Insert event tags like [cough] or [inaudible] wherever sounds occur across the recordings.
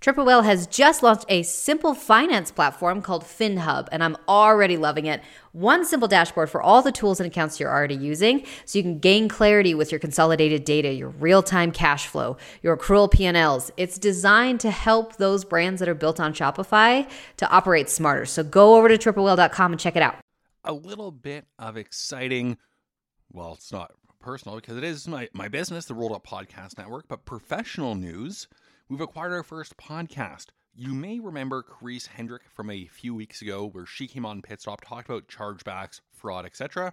Triple Whale has just launched a simple finance platform called FinHub, and I'm already loving it. One simple dashboard for all the tools and accounts you're already using, so you can gain clarity with your consolidated data, your real-time cash flow, your accrual P&Ls. It's designed to help those brands that are built on Shopify to operate smarter. So go over to triplewhale.com and check it out. A little bit of exciting, well, it's not personal because it is my, my business, the Rolled Up Podcast Network, but professional news – we've acquired our first podcast. You may remember Karisa Hendrick from a few weeks ago where she came on Pit Stop, talked about chargebacks, fraud, etc.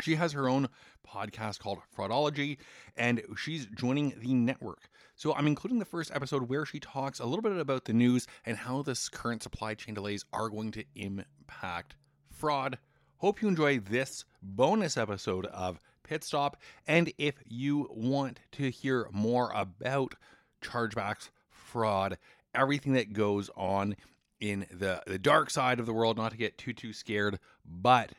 She has her own podcast called Fraudology, and she's joining the network. So I'm including the first episode where she talks a little bit about the news and how this current supply chain delays are going to impact fraud. Hope you enjoy this bonus episode of Pit Stop. And if you want to hear more about chargebacks, fraud, everything that goes on in the, the dark side of the world, not to get too, too scared. But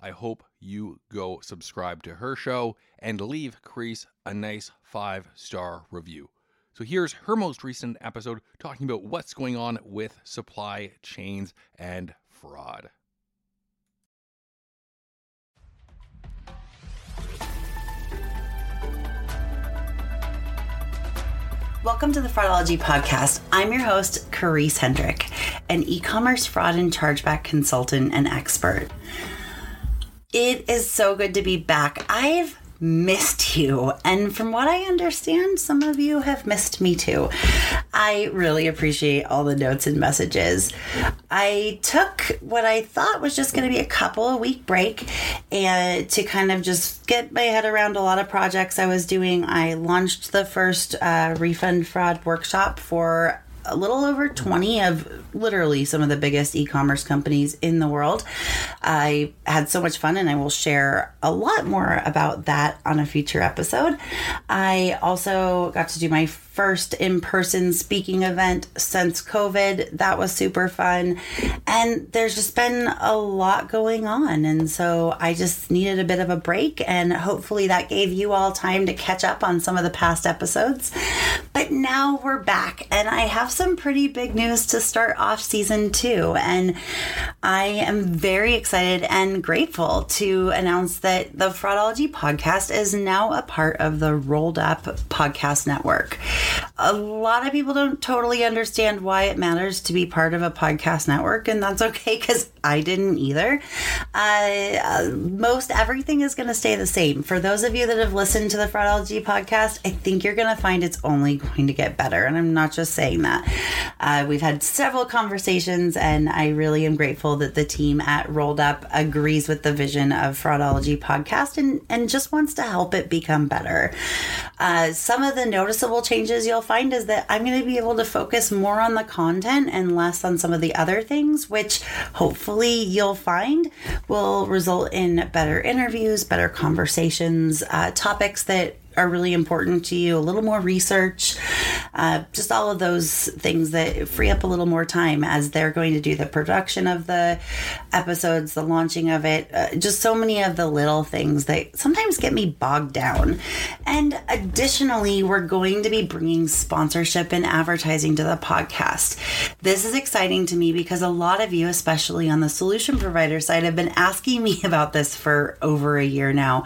I hope you go subscribe to her show and leave Karisa a nice five star review. So here's her most recent episode talking about what's going on with supply chains and fraud. Welcome to the Fraudology Podcast. I'm your host, Karisa Hendrick, an e commerce fraud and chargeback consultant and expert. It is so good to be back. I've missed you. And from what I understand, some of you have missed me too. I really appreciate all the notes and messages. I took what I thought was just going to be a couple of week break and to kind of just get my head around a lot of projects I was doing. I launched the first uh, refund fraud workshop for a little over 20 of literally some of the biggest e-commerce companies in the world. I had so much fun and I will share a lot more about that on a future episode. I also got to do my first in person speaking event since COVID. That was super fun. And there's just been a lot going on. And so I just needed a bit of a break. And hopefully that gave you all time to catch up on some of the past episodes. But now we're back. And I have some pretty big news to start off season two. And I am very excited and grateful to announce that the Fraudology podcast is now a part of the Rolled Up Podcast Network a lot of people don't totally understand why it matters to be part of a podcast network, and that's okay because I didn't either. Uh, most everything is going to stay the same. For those of you that have listened to the Fraudology podcast, I think you're going to find it's only going to get better. And I'm not just saying that. Uh, we've had several conversations, and I really am grateful that the team at Rolled Up agrees with the vision of Fraudology podcast and, and just wants to help it become better. Uh, some of the noticeable changes you'll find is that I'm going to be able to focus more on the content and less on some of the other things, which hopefully you'll find will result in better interviews, better conversations, uh, topics that are really important to you, a little more research, uh, just all of those things that free up a little more time as they're going to do the production of the episodes, the launching of it, uh, just so many of the little things that sometimes get me bogged down. And additionally, we're going to be bringing sponsorship and advertising to the podcast. This is exciting to me because a lot of you, especially on the solution provider side, have been asking me [laughs] about this for over a year now.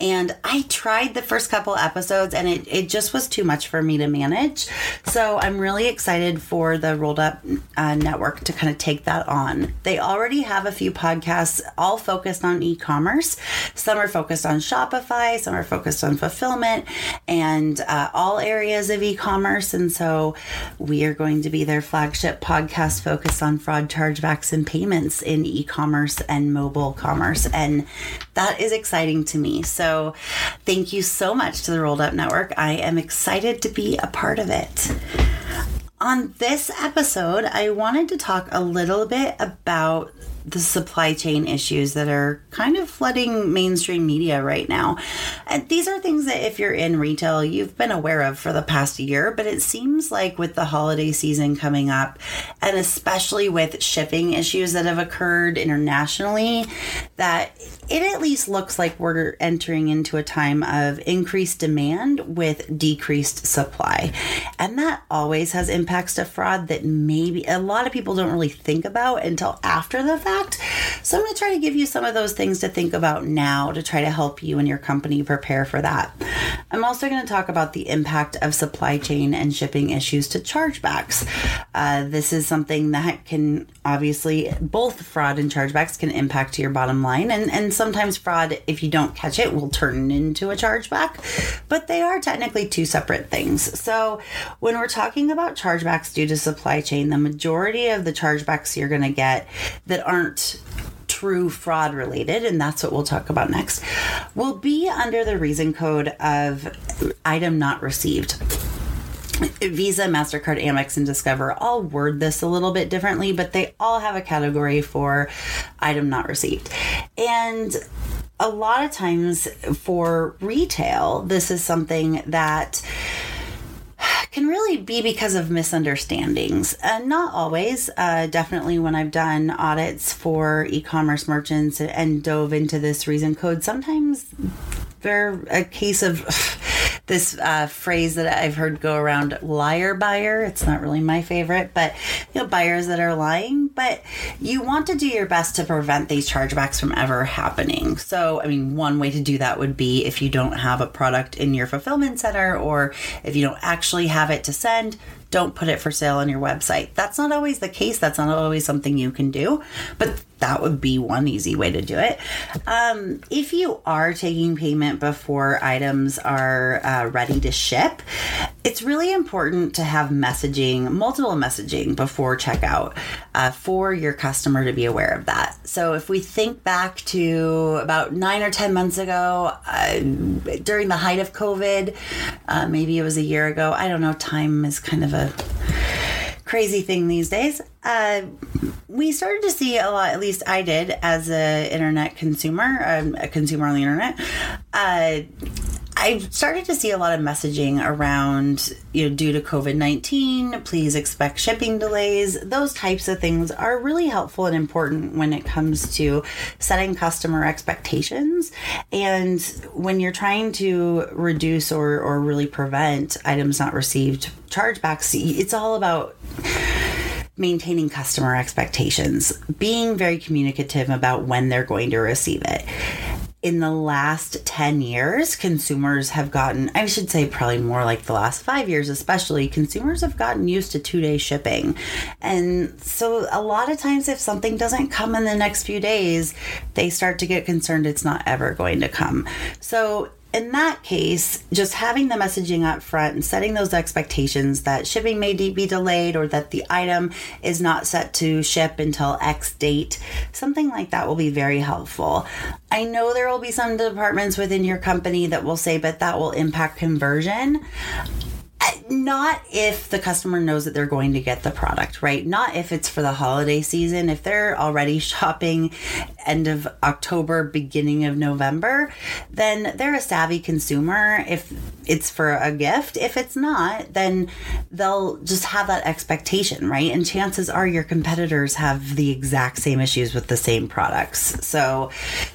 And I tried the first couple couple episodes and it, it just was too much for me to manage. So I'm really excited for the Rolled Up uh, Network to kind of take that on. They already have a few podcasts all focused on e commerce. Some are focused on Shopify, some are focused on fulfillment and uh, all areas of e commerce. And so we are going to be their flagship podcast focused on fraud, chargebacks, and payments in e commerce and mobile commerce. And that is exciting to me. So thank you so much to the Rolled Up Network. I am excited to be a part of it. On this episode, I wanted to talk a little bit about the supply chain issues that are kind of flooding mainstream media right now. And these are things that if you're in retail, you've been aware of for the past year, but it seems like with the holiday season coming up, and especially with shipping issues that have occurred internationally, that it at least looks like we're entering into a time of increased demand with decreased supply. And that always has impacts to fraud that maybe a lot of people don't really think about until after the fact. So I'm going to try to give you some of those things to think about now to try to help you and your company prepare for that. I'm also going to talk about the impact of supply chain and shipping issues to chargebacks. Uh, this is something that can obviously both fraud and chargebacks can impact your bottom line and and sometimes fraud if you don't catch it will turn into a chargeback but they are technically two separate things so when we're talking about chargebacks due to supply chain the majority of the chargebacks you're going to get that aren't true fraud related, and that's what we'll talk about next, will be under the reason code of item not received. Visa, MasterCard, Amex, and Discover all word this a little bit differently, but they all have a category for item not received. And a lot of times for retail, this is something that can really be because of misunderstandings. Uh, not always. Uh, definitely, when I've done audits for e commerce merchants and dove into this reason code, sometimes they're a case of [laughs] this uh, phrase that I've heard go around liar buyer. It's not really my favorite, but you know, buyers that are lying. But you want to do your best to prevent these chargebacks from ever happening. So, I mean, one way to do that would be if you don't have a product in your fulfillment center or if you don't actually have it to send, don't put it for sale on your website. That's not always the case. That's not always something you can do, but that would be one easy way to do it. Um, if you are taking payment before items are uh, ready to ship, it's really important to have messaging, multiple messaging before checkout uh, for your customer to be aware of that. So if we think back to about nine or 10 months ago, uh, during the height of COVID, uh, maybe it was a year ago, I don't know, time is kind of a crazy thing these days. Uh, we started to see a lot. At least I did as an internet consumer, um, a consumer on the internet. Uh, I started to see a lot of messaging around, you know, due to COVID 19, please expect shipping delays. Those types of things are really helpful and important when it comes to setting customer expectations. And when you're trying to reduce or, or really prevent items not received chargebacks, it's all about maintaining customer expectations, being very communicative about when they're going to receive it in the last 10 years, consumers have gotten, I should say, probably more like the last five years, especially, consumers have gotten used to two day shipping. And so, a lot of times, if something doesn't come in the next few days, they start to get concerned it's not ever going to come. So, in that case, just having the messaging up front and setting those expectations that shipping may be delayed or that the item is not set to ship until X date, something like that will be very helpful. I know there will be some departments within your company that will say, but that will impact conversion uh, not if the customer knows that they're going to get the product, right? Not if it's for the holiday season. If they're already [laughs] shopping end of October, beginning of November, then they're a savvy consumer. If it's for a gift, if it's not, then they'll just have that expectation, right? And chances are your competitors have the exact same issues with the same products. So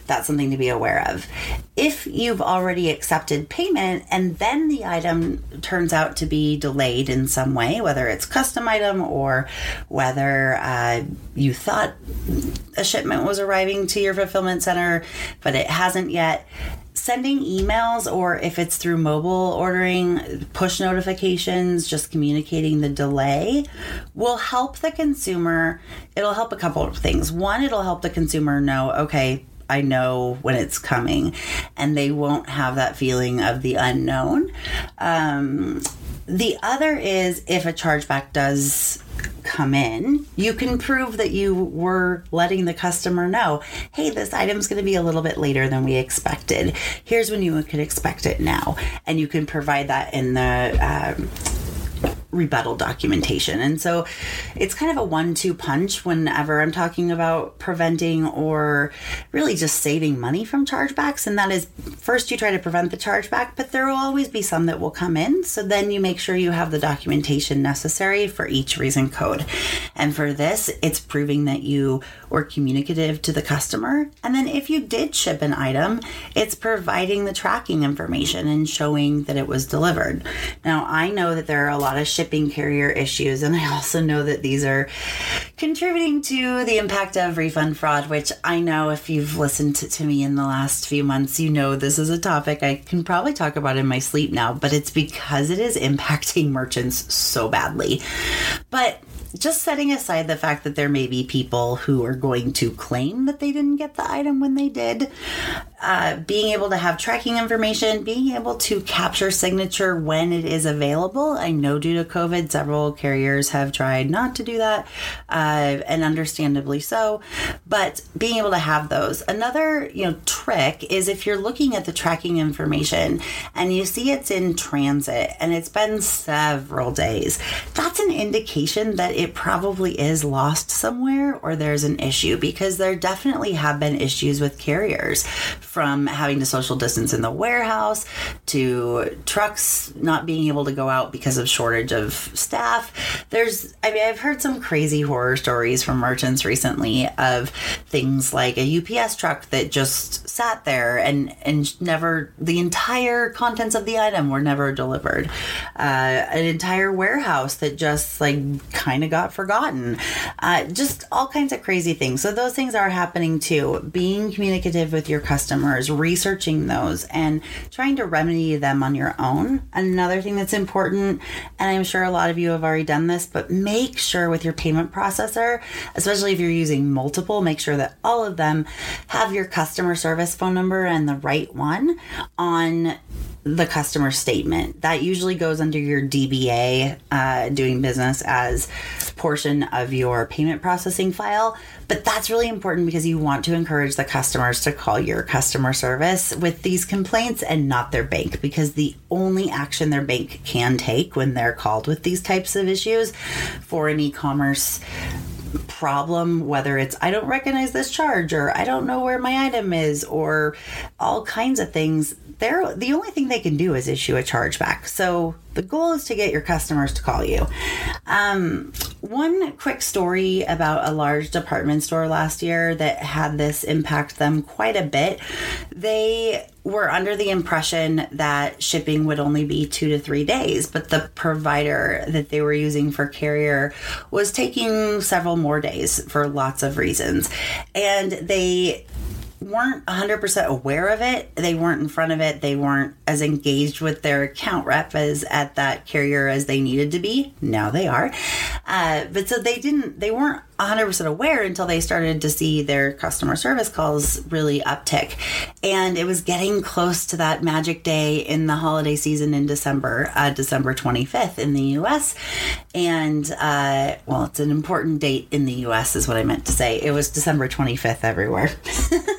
that's something to be aware of. If you've already accepted payment and then the item turns out to be delayed in some way, whether it's custom item or whether uh, you thought a shipment was arriving to your fulfillment center, but it hasn't yet. Sending emails, or if it's through mobile ordering, push notifications, just communicating the delay will help the consumer. It'll help a couple of things. One, it'll help the consumer know, okay, I know when it's coming, and they won't have that feeling of the unknown. Um, the other is if a chargeback does come in, you can prove that you were letting the customer know, hey, this item's going to be a little bit later than we expected. Here's when you could expect it now. And you can provide that in the. Um, rebuttal documentation. And so it's kind of a one two punch whenever I'm talking about preventing or really just saving money from chargebacks. And that is first you try to prevent the chargeback, but there will always be some that will come in. So then you make sure you have the documentation necessary for each reason code. And for this, it's proving that you were communicative to the customer. And then if you did ship an item, it's providing the tracking information and showing that it was delivered. Now, I know that there are a lot of shipping carrier issues, and I also know that these are contributing to the impact of refund fraud, which I know if you've listened to, to me in the last few months, you know this is a topic I can probably talk about in my sleep now, but it's because it is impacting merchants so badly. But just setting aside the fact that there may be people who are going to claim that they didn't get the item when they did, uh, being able to have tracking information, being able to capture signature when it is available. I know due to COVID, several carriers have tried not to do that, uh, and understandably so. But being able to have those. Another, you know, trick is if you're looking at the tracking information and you see it's in transit and it's been several days, that's an indication that it probably is lost somewhere or there's an issue because there definitely have been issues with carriers from having to social distance in the warehouse to trucks not being able to go out because of shortage of staff. There's, I mean, I've heard some crazy horror stories from merchants recently of things like a UPS truck that just sat there and and never the entire contents of the item were never delivered. Uh, an entire warehouse that just like kind of got forgotten. Uh, just all kinds of crazy things. So those things are happening too. Being communicative with your customers, researching those, and trying to remedy them on your own. Another thing that's important, and I'm sure a lot of you have already done this, but make sure with your payment processor, especially if you're using multiple, make sure that all of them have your customer service phone number and the right one on the customer statement. That usually goes under your DBA, uh, doing business as portion of your payment processing file. But that's really important because you want to encourage the customers to call your customer service with these complaints and not their bank because the only action their bank can take when they're called with these types of issues for an e commerce problem, whether it's I don't recognize this charge or I don't know where my item is or all kinds of things, they're the only thing they can do is issue a chargeback. So the goal is to get your customers to call you. Um, one quick story about a large department store last year that had this impact them quite a bit. They were under the impression that shipping would only be two to three days, but the provider that they were using for carrier was taking several more days for lots of reasons. And they weren't 100% aware of it. They weren't in front of it. They weren't as engaged with their account rep as at that carrier as they needed to be. Now they are. Uh, but so they didn't, they weren't 100% aware until they started to see their customer service calls really uptick. And it was getting close to that magic day in the holiday season in December, uh, December 25th in the US. And, uh, well, it's an important date in the US, is what I meant to say. It was December 25th everywhere. [laughs]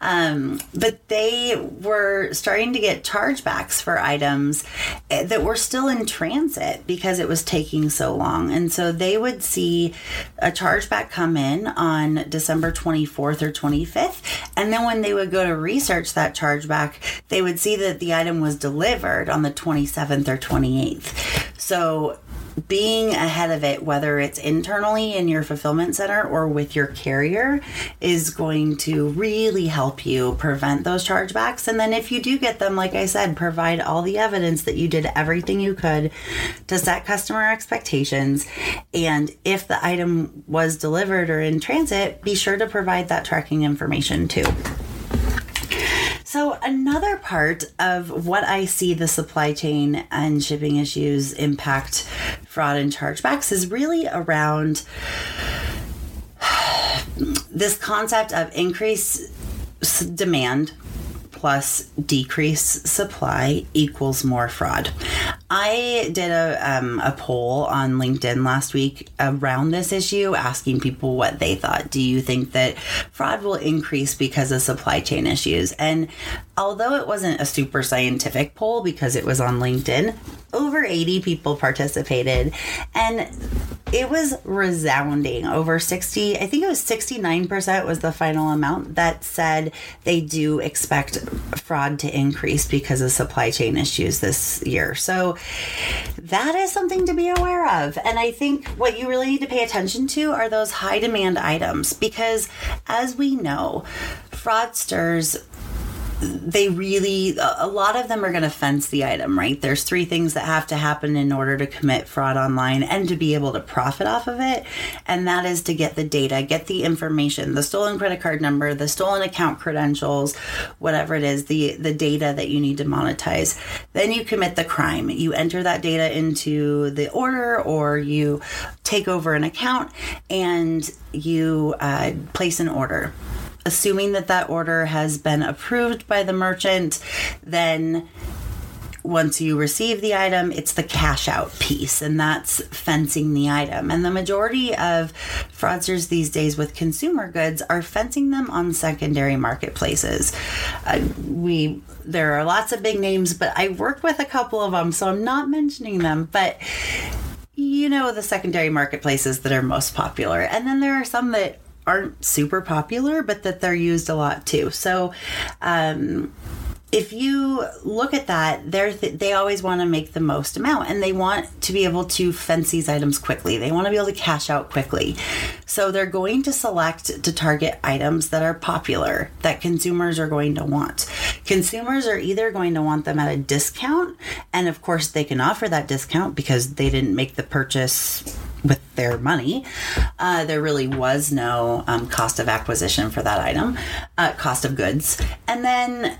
um, but they were starting to get chargebacks for items eh, that were still in transit because it was taking so long. And so they would see a chargeback come in on December 24th or 25th. And then when they would go to research that chargeback, they would see that the item was delivered on the 27th or 28th. So being ahead of it, whether it's internally in your fulfillment center or with your carrier, is going to really help you prevent those chargebacks. And then if you do get them, like I said, provide all the evidence that you did everything you could to set customer expectations. And if the item was delivered or in transit, be sure to provide that tracking information too. So, another part of what I see the supply chain and shipping issues impact fraud and chargebacks is really around [sighs] this concept of increased demand plus decrease supply equals more fraud. I did a um, a poll on LinkedIn last week around this issue, asking people what they thought. Do you think that fraud will increase because of supply chain issues? And although it wasn't a super scientific poll because it was on LinkedIn, over 80 people participated, and it was resounding. Over 60, I think it was 69% was the final amount that said they do expect fraud to increase because of supply chain issues this year. So that is something to be aware of. And I think what you really need to pay attention to are those high demand items because as we know, fraudsters they really a lot of them are going to fence the item right? There's three things that have to happen in order to commit fraud online and to be able to profit off of it and that is to get the data get the information the stolen credit card number the stolen account credentials whatever it is the the data that you need to monetize. Then you commit the crime. You enter that data into the order or you take over an account and you uh, place an order assuming that that order has been approved by the merchant, then once you receive the item, it's the cash out piece, and that's fencing the item. And the majority of fraudsters these days with consumer goods are fencing them on secondary marketplaces. Uh, we there are lots of big names, but I work with a couple of them, so I'm not mentioning them, but you know the secondary marketplaces that are most popular. And then there are some that aren't super popular, but that they're used a lot too. So, um, if you look at that, they're th- they always want to make the most amount and they want to be able to fence these items quickly. They want to be able to cash out quickly. So they're going to select to target items that are popular that consumers are going to want. Consumers are either going to want them at a discount, and of course, they can offer that discount because they didn't make the purchase with their money. Uh, there really was no um, cost of acquisition for that item, uh, cost of goods. And then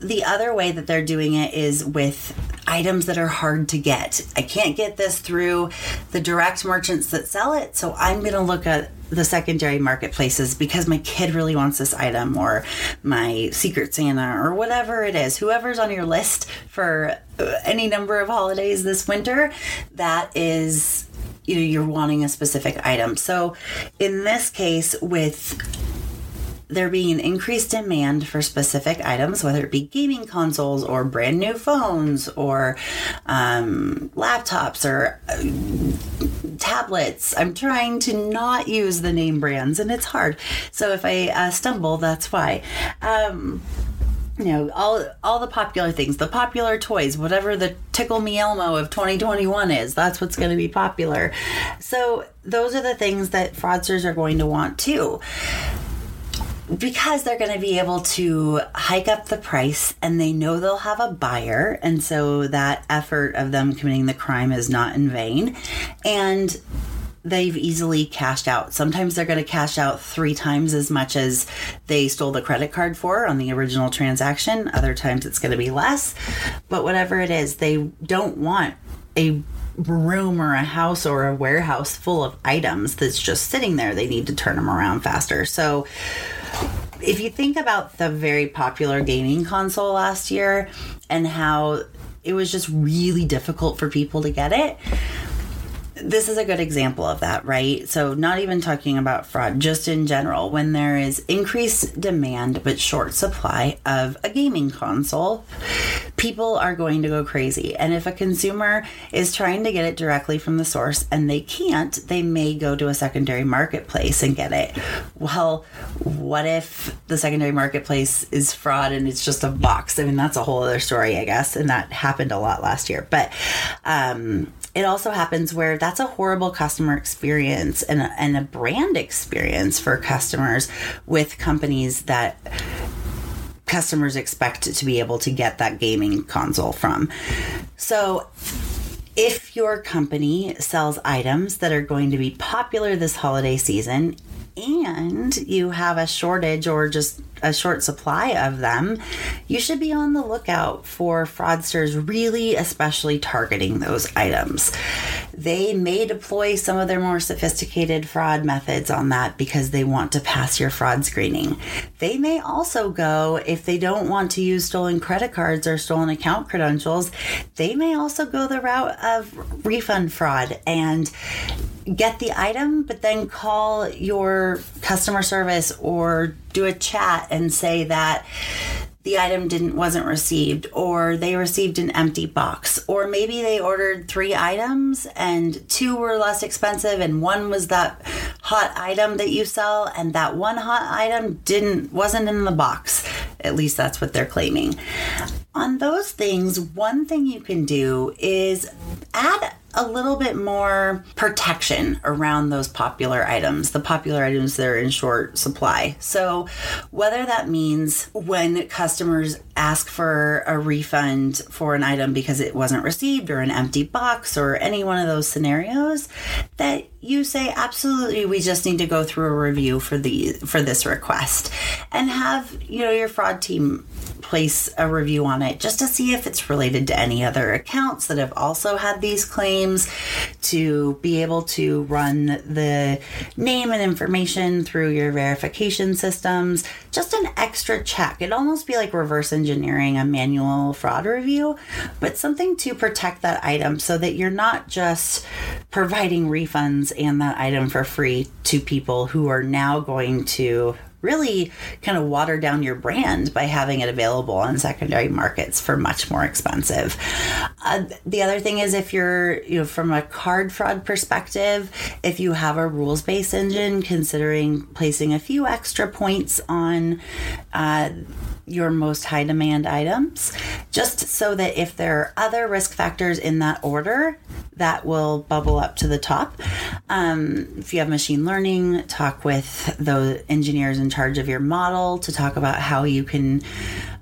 the other way that they're doing it is with items that are hard to get. I can't get this through the direct merchants that sell it, so I'm going to look at the secondary marketplaces because my kid really wants this item or my secret Santa or whatever it is. Whoever's on your list for uh, any number of holidays this winter, that is you know you're wanting a specific item. So in this case with there being increased demand for specific items, whether it be gaming consoles or brand new phones or um, laptops or uh, tablets. I'm trying to not use the name brands, and it's hard. So if I uh, stumble, that's why. Um, you know all all the popular things the popular toys whatever the tickle me elmo of 2021 is that's what's going to be popular so those are the things that fraudsters are going to want too because they're going to be able to hike up the price and they know they'll have a buyer and so that effort of them committing the crime is not in vain and they've easily cashed out. Sometimes they're going to cash out three times as much as they stole the credit card for on the original transaction. Other times it's going to be less. But whatever it is, they don't want a room or a house or a warehouse full of items that's just sitting there. They need to turn them around faster. So if you think about the very popular gaming console last year and how it was just really difficult for people to get it this is a good example of that, right? So, not even talking about fraud, just in general, when there is increased demand but short supply of a gaming console, people are going to go crazy. And if a consumer is trying to get it directly from the source and they can't, they may go to a secondary marketplace and get it. Well, what if the secondary marketplace is fraud and it's just a box? I mean, that's a whole other story, I guess. And that happened a lot last year. But, um, it also happens where that's a horrible customer experience and a, and a brand experience for customers with companies that customers expect to be able to get that gaming console from. So, if your company sells items that are going to be popular this holiday season, and you have a shortage or just a short supply of them, you should be on the lookout for fraudsters really especially targeting those items. They may deploy some of their more sophisticated fraud methods on that because they want to pass your fraud screening. They may also go, if they don't want to use stolen credit cards or stolen account credentials, they may also go the route of refund fraud and get the item, but then call your customer service or do a chat and say that the item didn't wasn't received or they received an empty box or maybe they ordered three items and two were less expensive and one was that hot item that you sell and that one hot item didn't wasn't in the box. At least that's what they're claiming. On those things one thing you can do is add a little bit more protection around those popular items, the popular items that are in short supply. So, whether that means when customers ask for a refund for an item because it wasn't received or an empty box or any one of those scenarios, that you say absolutely we just need to go through a review for the for this request. And have you know your fraud team place a review on it just to see if it's related to any other accounts that have also had these claims to be able to run the name and information through your verification systems. Just an extra check. It'd almost be like reverse engineering a manual fraud review but something to protect that item so that you're not just providing refunds and that item for free to people who are now going to really kind of water down your brand by having it available on secondary markets for much more expensive. Uh, the other thing is if you're, you know, from a card fraud perspective, if you have a rules based engine, considering placing a few extra points on uh, your most high demand items, just so that if there are other risk factors in that order, that will bubble up to the top. Um, if you have machine learning, talk with the engineers in charge of your model to talk about how you can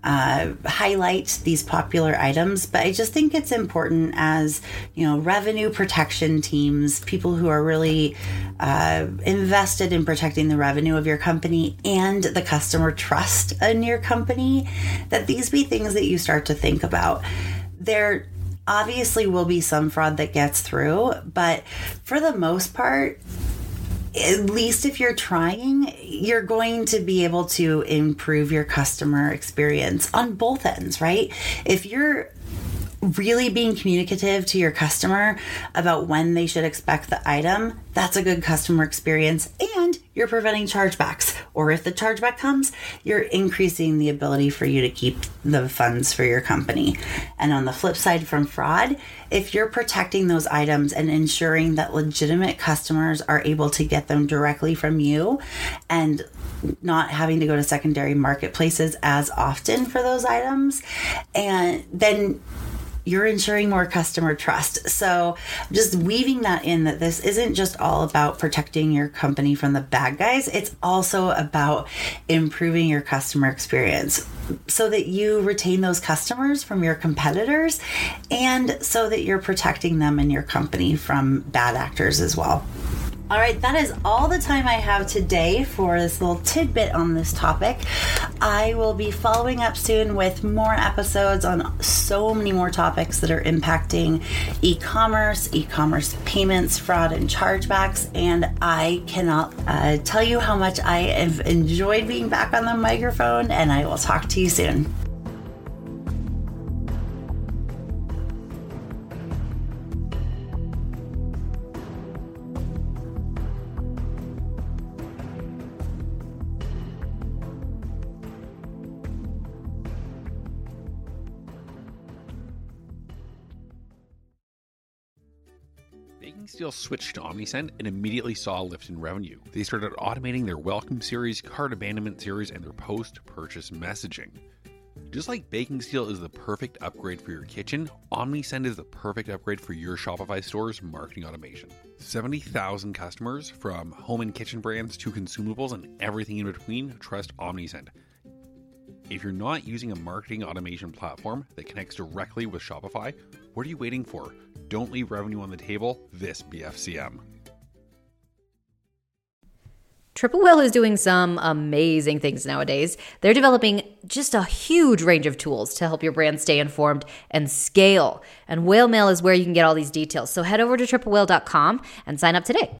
uh, highlight these popular items. But I just think it's important as you know revenue protection teams, people who are really uh, invested in protecting the revenue of your company and the customer trust in your company, that these be things that you start to think about. There obviously will be some fraud that gets through, but for the most part, at least if you're trying, you're going to be able to improve your customer experience on both ends, right? If you're really being communicative to your customer about when they should expect the item, that's a good customer experience. And you're preventing chargebacks. Or if the chargeback comes, you're increasing the ability for you to keep the funds for your company. And on the flip side, from fraud, if you're protecting those items and ensuring that legitimate customers are able to get them directly from you and not having to go to secondary marketplaces as often for those items, and then you're ensuring more customer trust. So, just weaving that in that this isn't just all about protecting your company from the bad guys, it's also about improving your customer experience so that you retain those customers from your competitors and so that you're protecting them and your company from bad actors as well. All right, that is all the time I have today for this little tidbit on this topic. I will be following up soon with more episodes on so many more topics that are impacting e commerce, e commerce payments, fraud, and chargebacks. And I cannot uh, tell you how much I have enjoyed being back on the microphone, and I will talk to you soon. Steel switched to OmniSend and immediately saw a lift in revenue. They started automating their welcome series, cart abandonment series, and their post purchase messaging. Just like Baking Steel is the perfect upgrade for your kitchen, OmniSend is the perfect upgrade for your Shopify store's marketing automation. 70,000 customers, from home and kitchen brands to consumables and everything in between, trust OmniSend. If you're not using a marketing automation platform that connects directly with Shopify, what are you waiting for? Don't leave revenue on the table this BFCM. Triple Whale is doing some amazing things nowadays. They're developing just a huge range of tools to help your brand stay informed and scale. And Whale Mail is where you can get all these details. So head over to triplewhale.com and sign up today.